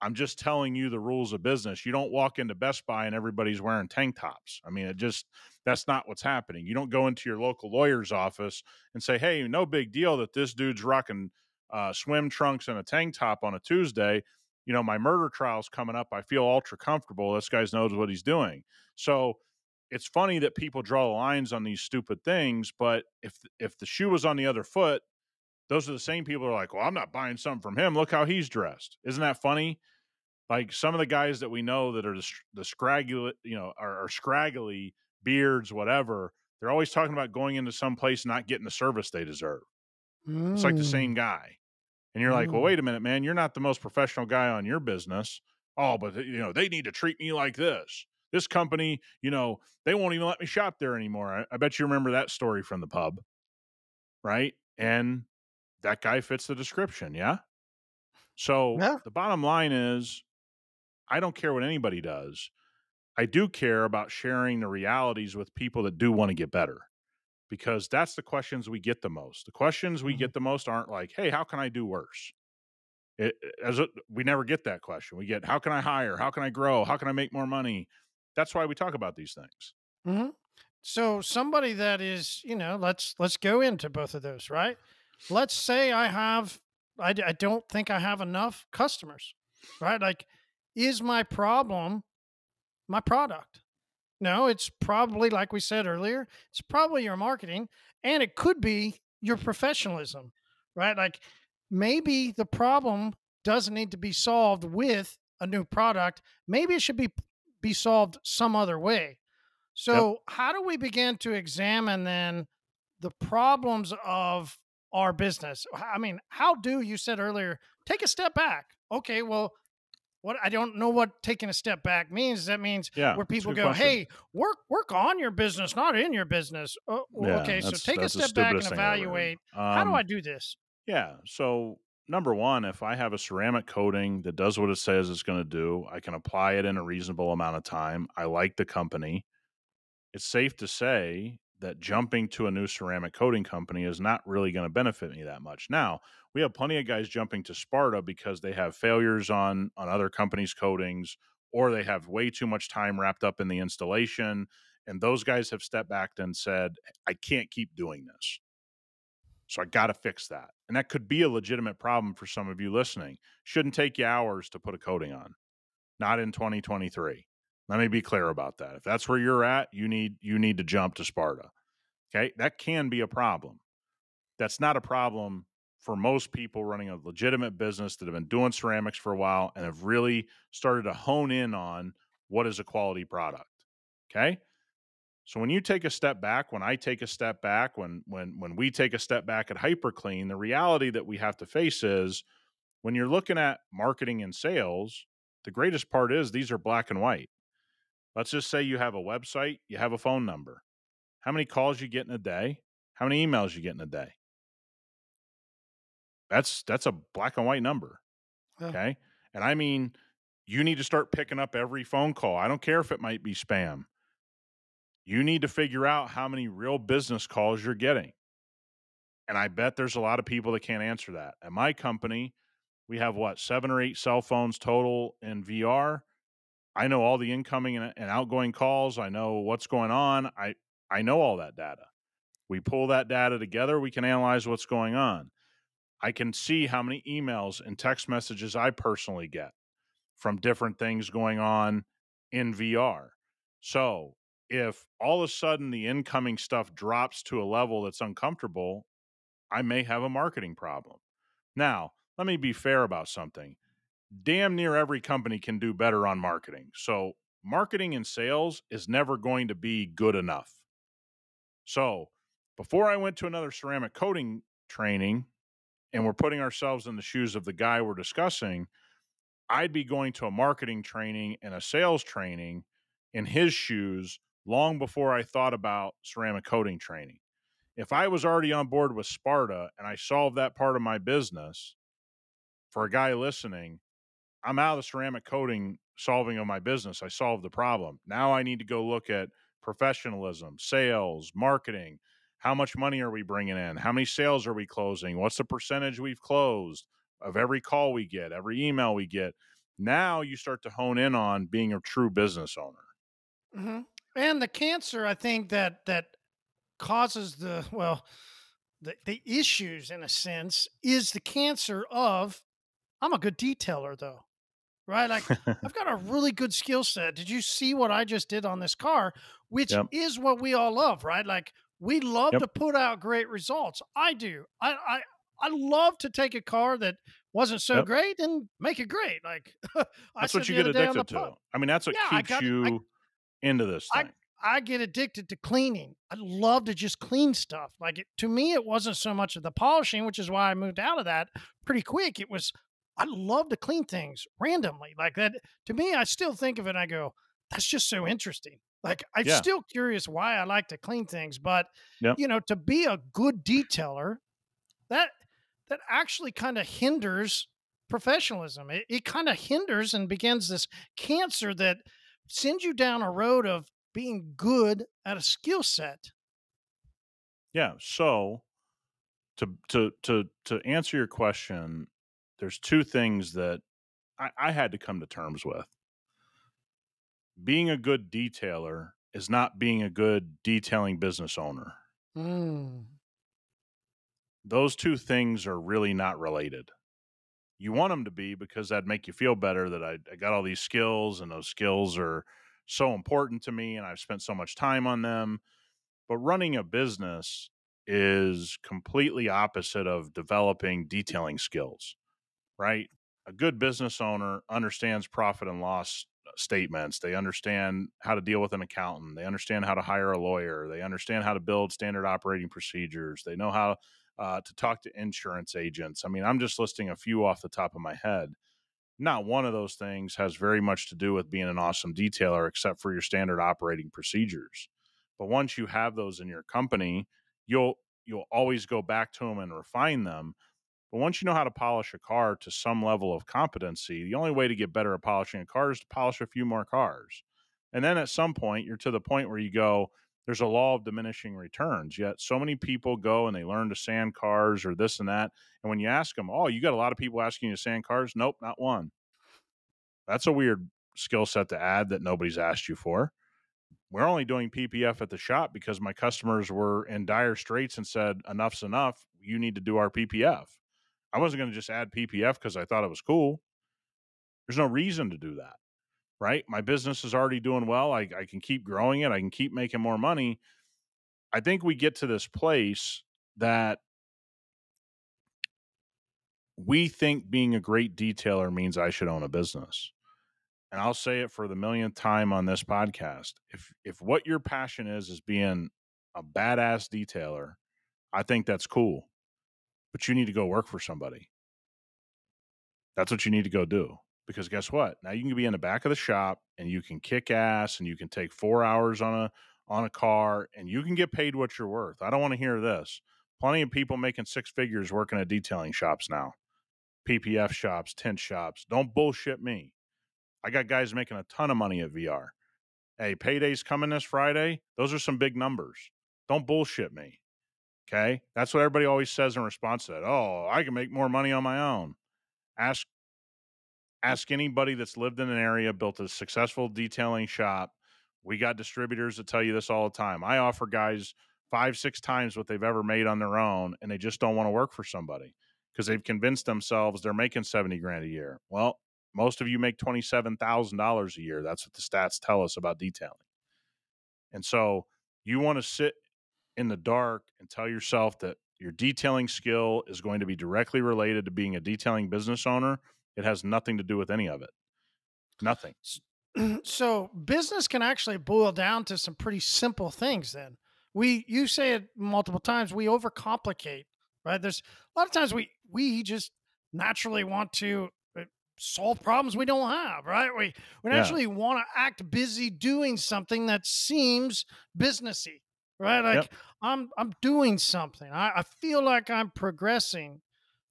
I'm just telling you the rules of business. You don't walk into Best Buy and everybody's wearing tank tops. I mean, it just that's not what's happening. You don't go into your local lawyer's office and say, "Hey, no big deal that this dude's rocking uh, swim trunks and a tank top on a Tuesday." You know, my murder trial's coming up. I feel ultra comfortable. This guy knows what he's doing. So it's funny that people draw lines on these stupid things, but if if the shoe was on the other foot, those are the same people who are like, "Well, I'm not buying something from him. Look how he's dressed." Isn't that funny? Like some of the guys that we know that are the, the scraggly, you know, are, are scraggly beards, whatever. They're always talking about going into some place and not getting the service they deserve. It's like the Mm. same guy, and you're like, "Well, Mm. wait a minute, man. You're not the most professional guy on your business." Oh, but you know they need to treat me like this. This company, you know, they won't even let me shop there anymore. I, I bet you remember that story from the pub, right? And that guy fits the description, yeah. So Yeah. the bottom line is, I don't care what anybody does. I do care about sharing the realities with people that do want to get better because that's the questions we get the most. The questions we Mhm. get the most aren't like, "Hey, how can I do worse?" It, as a, we never get that question. We get, "How can I hire? How can I grow? How can I make more money?" That's why we talk about these things. hmm So somebody that is, you know, let's let's go into both of those, right? Let's say I have, I don't think I have enough customers, right? Like, is my problem my product? No, it's probably like we said earlier, it's probably your marketing, and it could be your professionalism, right? Like maybe the problem doesn't need to be solved with a new product. Maybe it should be be solved some other way. So, how do we begin to examine then the problems of our business? I mean, how do you said earlier take a step back? Okay, well, what I don't know what taking a step back means. That means Yeah, where people go, question. "Hey, work work on your business, not in your business." Oh, Yeah, okay, so take a step back and stupidest thing I've ever heard. evaluate. how do Um, I do this? Yeah. So, number one, if I have a ceramic coating that does what it says it's going to do, I can apply it in a reasonable amount of time. I like the company. It's safe to say that jumping to a new ceramic coating company is not really going to benefit me that much. Now, we have plenty of guys jumping to Sparta because they have failures on on other companies' coatings or they have way too much time wrapped up in the installation and those guys have stepped back and said, "I can't keep doing this." So I got to fix that. And that could be a legitimate problem for some of you listening. Shouldn't take you hours to put a coating on. Not in 2023. Let me be clear about that. If that's where you're at, you need you need to jump to Sparta. Okay? That can be a problem. That's not a problem for most people running a legitimate business that have been doing ceramics for a while and have really started to hone in on what is a quality product. Okay. So when you take a step back, when I take a step back, when when when we take a step back at HyperClean, the reality that we have to face is when you're looking at marketing and sales, the greatest part is these are black and white. Let's just say you have a website, you have a phone number. How many calls you get in a day? How many emails you get in a day? That's that's a black and white number. Yeah. Okay? And I mean you need to start picking up every phone call. I don't care if it might be spam. You need to figure out how many real business calls you're getting. And I bet there's a lot of people that can't answer that. At my company, we have what, seven or eight cell phones total in VR. I know all the incoming and, outgoing calls. I know what's going on. I, I know all that data. We pull that data together, we can analyze what's going on. I can see how many emails and text messages I personally get from different things going on in VR. So if all of a sudden the incoming stuff drops to a level that's uncomfortable, I may have a marketing problem. Now, let me be fair about something. Damn near every company can do better on marketing. So, marketing and sales is never going to be good enough. So, before I went to another ceramic coating training and we're putting ourselves in the shoes of the guy we're discussing, I'd be going to a marketing training and a sales training in his shoes long before I thought about ceramic coating training. If I was already on board with Sparta and I solved that part of my business for a guy listening, I'm out of the ceramic coating solving of my business. I solved the problem. Now I need to go look at professionalism, sales, marketing. How much money are we bringing in? How many sales are we closing? What's the percentage we've closed? of every call we get, every email we get. Now you start to hone in on being a true business owner. Mm-hmm. And the cancer, I think that that causes the well, the the issues in a sense is the cancer of I'm a good detailer though. Right? Like I've got a really good skill set. Did you see what I just did on this car? Which yep. is what we all love, right? Like we love yep. to put out great results. I do. I, I I love to take a car that wasn't so yep. great and make it great. Like that's what you get addicted to. I mean, that's what yeah, keeps got, you I, into this thing. I, I, get addicted to cleaning. I love to just clean stuff. Like it, to me, it wasn't so much of the polishing, which is why I moved out of that pretty quick. It was I love to clean things randomly like that. To me, I still think of it. and I go, that's just so interesting. Like I'm yeah. still curious why I like to clean things, but yep. you know, to be a good detailer, that that actually kind of hinders professionalism. It, it kind of hinders and begins this cancer that sends you down a road of being good at a skill set. Yeah. So to to to to answer your question, there's two things that I, I had to come to terms with. Being a good detailer is not being a good detailing business owner. Mm those two things are really not related. You want them to be because that'd make you feel better that I, I got all these skills and those skills are so important to me and I've spent so much time on them. But running a business is completely opposite of developing detailing skills, right? A good business owner understands profit and loss statements. They understand how to deal with an accountant. They understand how to hire a lawyer. They understand how to build standard operating procedures. They know how uh, to talk to insurance agents. I mean, I'm just listing a few off the top of my head. Not one of those things has very much to do with being an awesome detailer, except for your standard operating procedures. But once you have those in your company, you'll you'll always go back to them and refine them. But once you know how to polish a car to some level of competency, the only way to get better at polishing a car is to polish a few more cars. And then at some point, you're to the point where you go, there's a law of diminishing returns. Yet so many people go and they learn to sand cars or this and that. And when you ask them, oh, you got a lot of people asking you to sand cars? Nope, not one. That's a weird skill set to add that nobody's asked you for. We're only doing PPF at the shop because my customers were in dire straits and said, enough's enough. You need to do our PPF. I wasn't going to just add PPF because I thought it was cool. There's no reason to do that right? My business is already doing well. I, I can keep growing it. I can keep making more money. I think we get to this place that we think being a great detailer means I should own a business. And I'll say it for the millionth time on this podcast. If if what your passion is is being a badass detailer, I think that's cool. But you need to go work for somebody. That's what you need to go do. Because guess what? Now you can be in the back of the shop and you can kick ass and you can take four hours on a on a car and you can get paid what you're worth. I don't want to hear this. Plenty of people making six figures working at detailing shops now. PPF shops, tent shops. Don't bullshit me. I got guys making a ton of money at VR. Hey, payday's coming this Friday. Those are some big numbers. Don't bullshit me. Okay. That's what everybody always says in response to that. Oh, I can make more money on my own. Ask ask anybody that's lived in an area, built a successful detailing shop. We got distributors that tell you this all the time. I offer guys five, six times what they've ever made on their own, and they just don't want to work for somebody because they've convinced themselves they're making 70 grand a year. Well, most of you make $27,000 a year. That's what the stats tell us about detailing. And so you want to sit in the dark and tell yourself that your detailing skill is going to be directly related to being a detailing business owner it has nothing to do with any of it. Nothing. So business can actually boil down to some pretty simple things then. We you say it multiple times, we overcomplicate, right? There's a lot of times we we just naturally want to uh, solve problems we don't have, right? We we naturally yeah. want to act busy doing something that seems businessy, right? Like yep. I'm I'm doing something. I, I feel like I'm progressing.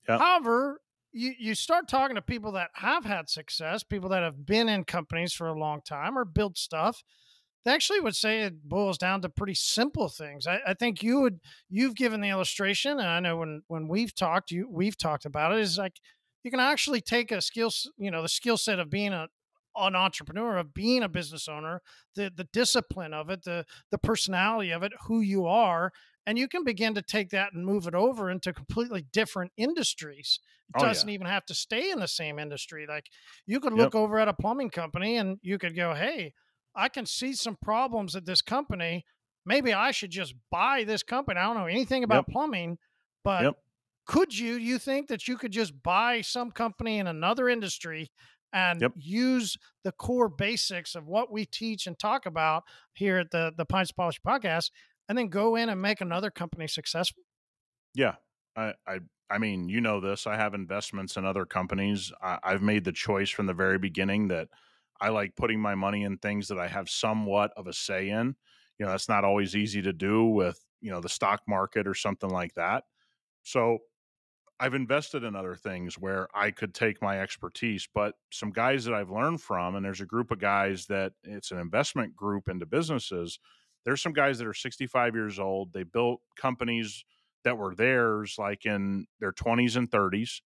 Yep. However, you, you start talking to people that have had success, people that have been in companies for a long time or built stuff, they actually would say it boils down to pretty simple things. I, I, think you would you've given the illustration, and I know when when we've talked, you we've talked about it, is like you can actually take a skill, you know, the skill set of being a an entrepreneur, of being a business owner, the the discipline of it, the the personality of it, who you are, and you can begin to take that and move it over into completely different industries it oh, doesn't yeah. even have to stay in the same industry like you could look yep. over at a plumbing company and you could go hey i can see some problems at this company maybe i should just buy this company i don't know anything about yep. plumbing but yep. could you you think that you could just buy some company in another industry and use the core basics of what we teach and talk about here at the the Pints Polish podcast and then go in and make another company successful? Yeah, I, I, I mean, you know this. I have investments in other companies. I, I've made the choice from the very beginning that I like putting my money in things that I have somewhat of a say in. You know, that's not always easy to do with you know the stock market or something like that. So I've invested in other things where I could take my expertise, but some guys that I've learned from, and there's a group of guys that it's an investment group into businesses there's some guys that are 65 years old. They built companies that were theirs like in their 20s and 30s,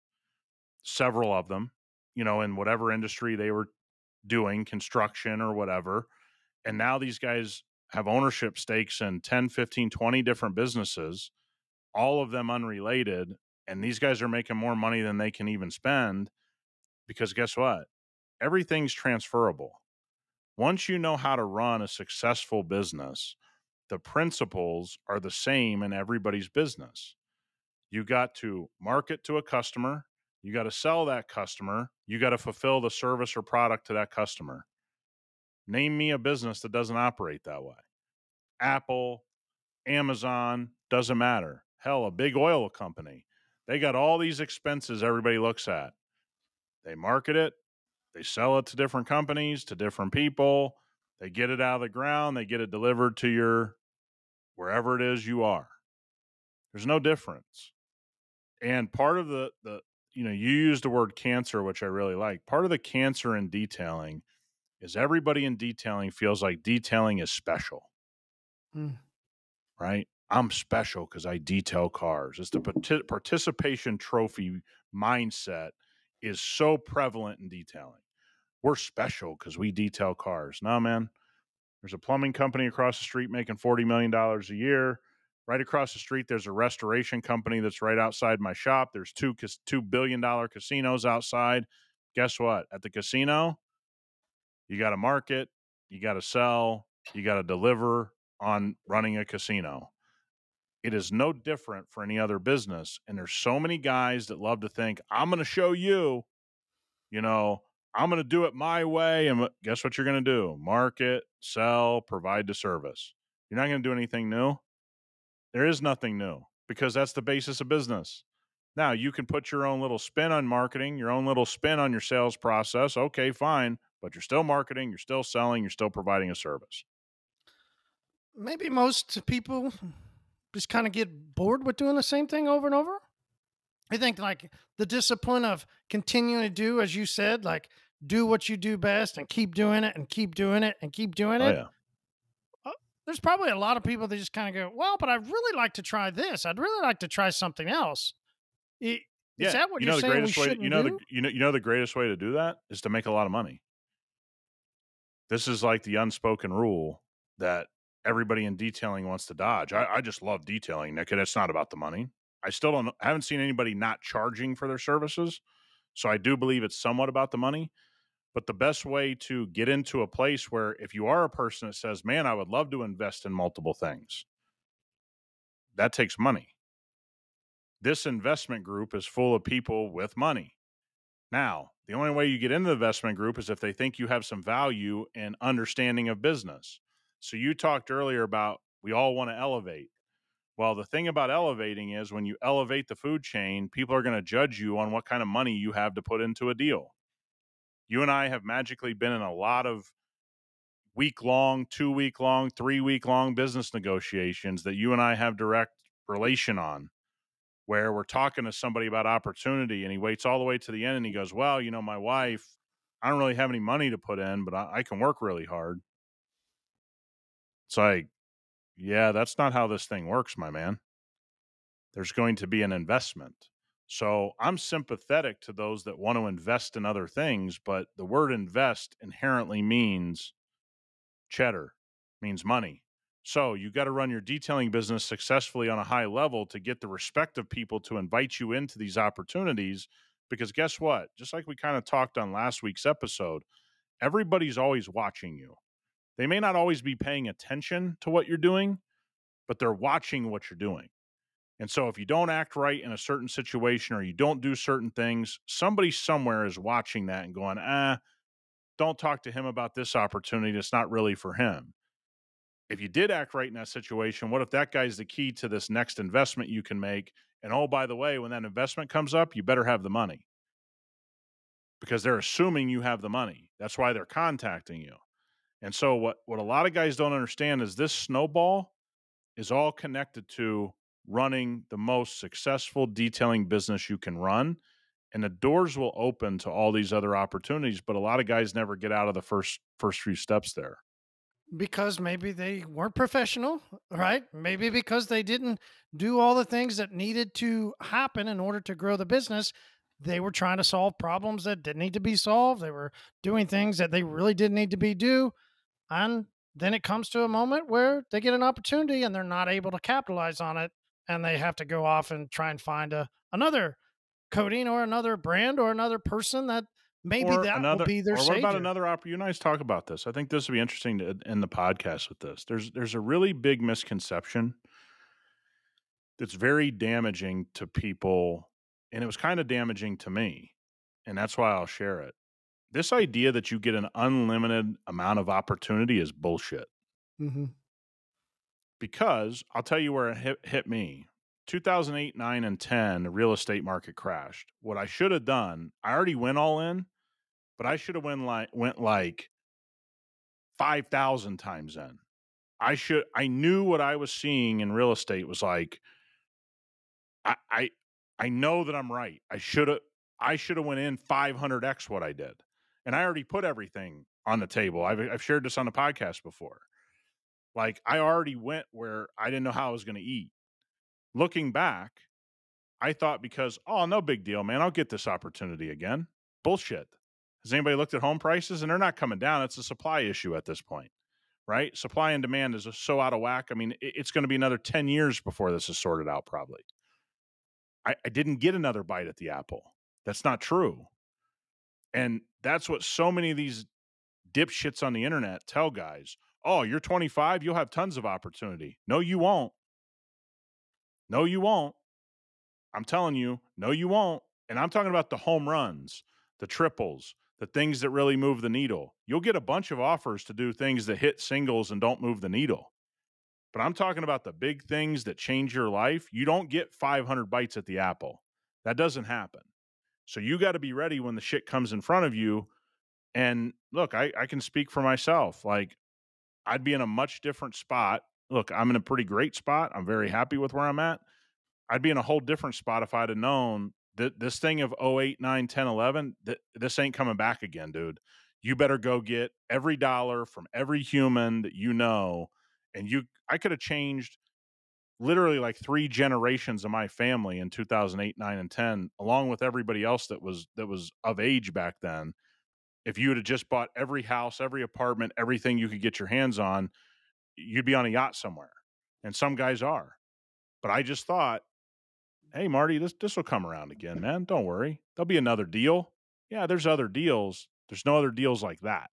several of them, you know, in whatever industry they were doing, construction or whatever. And now these guys have ownership stakes in 10, 15, 20 different businesses, all of them unrelated. And these guys are making more money than they can even spend because guess what? Everything's transferable. Once you know how to run a successful business, the principles are the same in everybody's business. You got to market to a customer, you got to sell that customer, you got to fulfill the service or product to that customer. Name me a business that doesn't operate that way. Apple, Amazon, doesn't matter. Hell, a big oil company. They got all these expenses everybody looks at. They market it, they sell it to different companies, to different people. They get it out of the ground, they get it delivered to your wherever it is you are. There's no difference. And part of the the you know, you used the word cancer, which I really like. Part of the cancer in detailing is everybody in detailing feels like detailing is special. Mm. Right? I'm special because I detail cars. It's the participation trophy mindset is so prevalent in detailing we're special because we detail cars. No, man. There's a plumbing company across the street making $40 million a year. Right across the street, there's a restoration company that's right outside my shop. There's two two billion dollar casinos outside. Guess what? At the casino, you got to market, you got to sell, you got to deliver on running a casino. It is no different for any other business. And there's so many guys that love to think, I'm going to show you, you know, I'm going to do it my way. And guess what you're going to do? Market, sell, provide the service. You're not going to do anything new. There is nothing new because that's the basis of business. Now, you can put your own little spin on marketing, your own little spin on your sales process. Okay, fine. But you're still marketing, you're still selling, you're still providing a service. Maybe most people just kind of get bored with doing the same thing over and over. I think like the discipline of continuing to do, as you said, like do what you do best and keep doing it and keep doing it and keep doing Oh, it. yeah. Uh, There's probably a lot of people that just kind of go, well, but I'd really like to try this. I'd really like to try something else. I- Is that what you you're know the saying we greatest way shouldn't you know do? the you know you know the greatest way to do that is to make a lot of money. This is like the unspoken rule that everybody in detailing wants to dodge. I, I just love detailing, Nick, and it's not about the money. I still don't I haven't seen anybody not charging for their services. So I do believe it's somewhat about the money. But the best way to get into a place where if you are a person that says, Man, I would love to invest in multiple things, that takes money. This investment group is full of people with money. Now, the only way you get into the investment group is if they think you have some value and understanding of business. So you talked earlier about we all want to elevate. Well, the thing about elevating is when you elevate the food chain, people are going to judge you on what kind of money you have to put into a deal. You and I have magically been in a lot of week long, two week long, three week long business negotiations that you and I have direct relation on where we're talking to somebody about opportunity and he waits all the way to the end and he goes, Well, you know, my wife, I don't really have any money to put in, but I, I can work really hard. It's like, yeah, that's not how this thing works, my man. There's going to be an investment. So I'm sympathetic to those that want to invest in other things, but the word invest inherently means cheddar, means money. So you got to run your detailing business successfully on a high level to get the respect of people to invite you into these opportunities. Because guess what? Just like we kind of talked on last week's episode, everybody's always watching you. They may not always be paying attention to what you're doing, but they're watching what you're doing. And so if you don't act right in a certain situation or you don't do certain things, somebody somewhere is watching that and going, ah, don't talk to him about this opportunity. It's not really for him. If you did act right in that situation, what if that guy's the key to this next investment you can make? And oh, by the way, when that investment comes up, you better have the money because they're assuming you have the money. That's why they're contacting you. And so what what a lot of guys don't understand is this snowball is all connected to running the most successful detailing business you can run and the doors will open to all these other opportunities but a lot of guys never get out of the first first few steps there because maybe they weren't professional, right? Maybe because they didn't do all the things that needed to happen in order to grow the business. They were trying to solve problems that didn't need to be solved. They were doing things that they really didn't need to be do. And then it comes to a moment where they get an opportunity and they're not able to capitalize on it and they have to go off and try and find a another coating or another brand or another person that maybe or that another, will be their or what about another op- you and I talk about this I think this would be interesting to end the podcast with this there's there's a really big misconception that's very damaging to people and it was kind of damaging to me and that's why I'll share it. This idea that you get an unlimited amount of opportunity is bullshit. Hmm because I'll tell you where it hit, hit me. 2008, 9, and 10, the real estate market crashed. What I should have done, I already went all in, but I should have went like went like 5,000 times in. I should I knew what I was seeing in real estate was like I I, I know that I'm right. I should have I should have went in 500x what I did. And I already put everything on the table. I've I've shared this on the podcast before. Like I already went where I didn't know how I was going to eat. Looking back, I thought because, oh, no big deal, man. I'll get this opportunity again. Bullshit. Has anybody looked at home prices? And they're not coming down. It's a supply issue at this point, right? Supply and demand is so out of whack. I mean, it's going to be another 10 years before this is sorted out, probably. I, I didn't get another bite at the apple. That's not true. And that's what so many of these dipshits on the internet tell guys. Oh, you're 25, you'll have tons of opportunity. No, you won't. No, you won't. I'm telling you, no, you won't. And I'm talking about the home runs, the triples, the things that really move the needle. You'll get a bunch of offers to do things that hit singles and don't move the needle. But I'm talking about the big things that change your life. You don't get 500 bites at the apple. That doesn't happen. So you got to be ready when the shit comes in front of you. And look, I, I can speak for myself. Like, I'd be in a much different spot. Look, I'm in a pretty great spot. I'm very happy with where I'm at. I'd be in a whole different spot if I'd have known that this thing of 08, 9, 10, 11, th- this ain't coming back again, dude. You better go get every dollar from every human that you know. And you, I could have changed literally like three generations of my family in 2008 9 and 10 along with everybody else that was that was of age back then if you would have just bought every house every apartment everything you could get your hands on you'd be on a yacht somewhere and some guys are but i just thought hey marty this this will come around again man don't worry there'll be another deal yeah there's other deals there's no other deals like that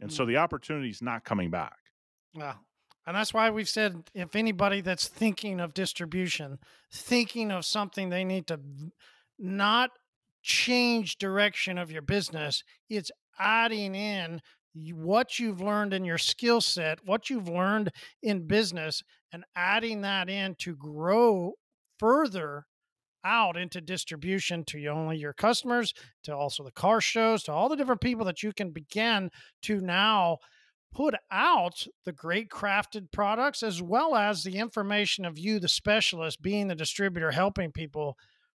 and so Mm. the opportunity's not coming back Well, and that's why we've said if anybody that's thinking of distribution, thinking of something they need to not change direction of your business, it's adding in what you've learned in your skill set, what you've learned in business, and adding that in to grow further out into distribution to only your customers, to also the car shows, to all the different people that you can begin to now put out the great crafted products as well as the information of you, the specialist, being the distributor, helping people.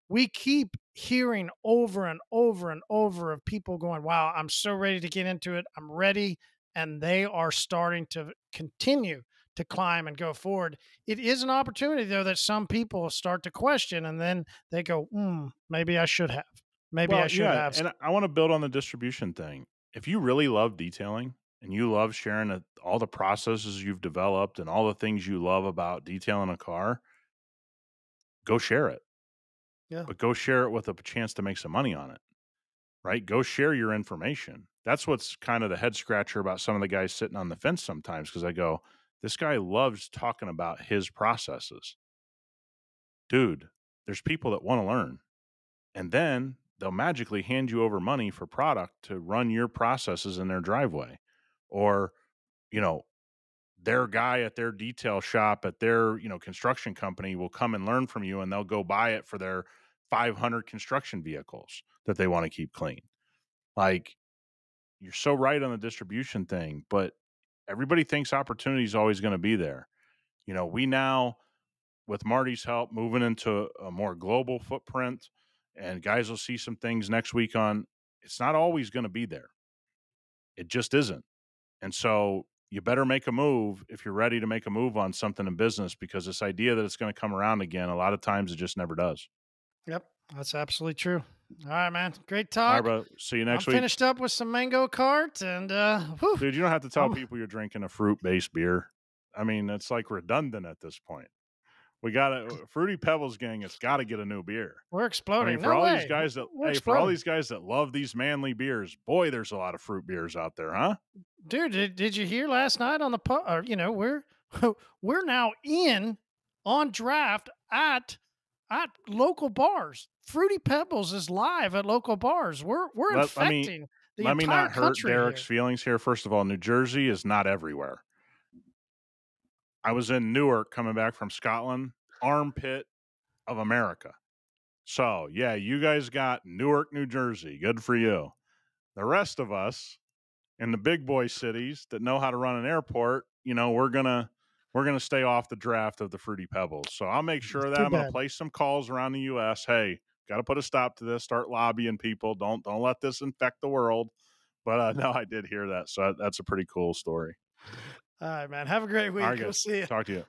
We keep hearing over and over and over of people going, Wow, I'm so ready to get into it. I'm ready. And they are starting to continue to climb and go forward. It is an opportunity, though, that some people start to question and then they go, hmm, maybe I should have. Maybe I should have. And I want to build on the distribution thing. If you really love detailing and you love sharing all the processes you've developed and all the things you love about detailing a car, go share it. Yeah. But go share it with a chance to make some money on it. Right? Go share your information. That's what's kind of the head scratcher about some of the guys sitting on the fence sometimes because I go, this guy loves talking about his processes. Dude, there's people that want to learn. And then they'll magically hand you over money for product to run your processes in their driveway. Or, you know, their guy at their detail shop at their, you know, construction company will come and learn from you and they'll go buy it for their 500 construction vehicles that they want to keep clean. Like you're so right on the distribution thing, but everybody thinks opportunity is always going to be there. You know, we now, with Marty's help, moving into a more global footprint, and guys will see some things next week on. It's not always going to be there. It just isn't. And so you better make a move if you're ready to make a move on something in business because this idea that it's going to come around again, a lot of times it just never does. Yep, that's absolutely true. All right, man. Great talk. right, bro. See you next I'm week. finished up with some mango cart and uh whew. Dude, you don't have to tell people you're drinking a fruit based beer. I mean, it's like redundant at this point. We got to Fruity Pebbles gang. It's got to get a new beer. we're I exploding. mean, for no all way. these guys that We're hey, for all these guys that love these manly beers, boy, there's a lot of fruit beers out there, huh? Dude, did, did you hear last night on the pu- or you know, we're we're now in on draft at at local bars. Fruity Pebbles is live at local bars. We're we're Let- let me- infecting the Let me not hurt Derek's here. feelings here. First of all, New Jersey is not everywhere. I was in Newark coming back from Scotland, armpit of America. So, yeah, you guys got Newark, New Jersey. Good for you. The rest of us in the big boy cities that know how to run an airport, you know, we're going to we're going to stay off the draft of the fruity pebbles. So, I'll make sure that I'm going to place some calls around the US. Hey, got to put a stop to this. Start lobbying people. Don't don't let this infect the world. But uh, no, I did hear that. So that's a pretty cool story. All right, man. Have a great week. right, we'll see you. Talk to you.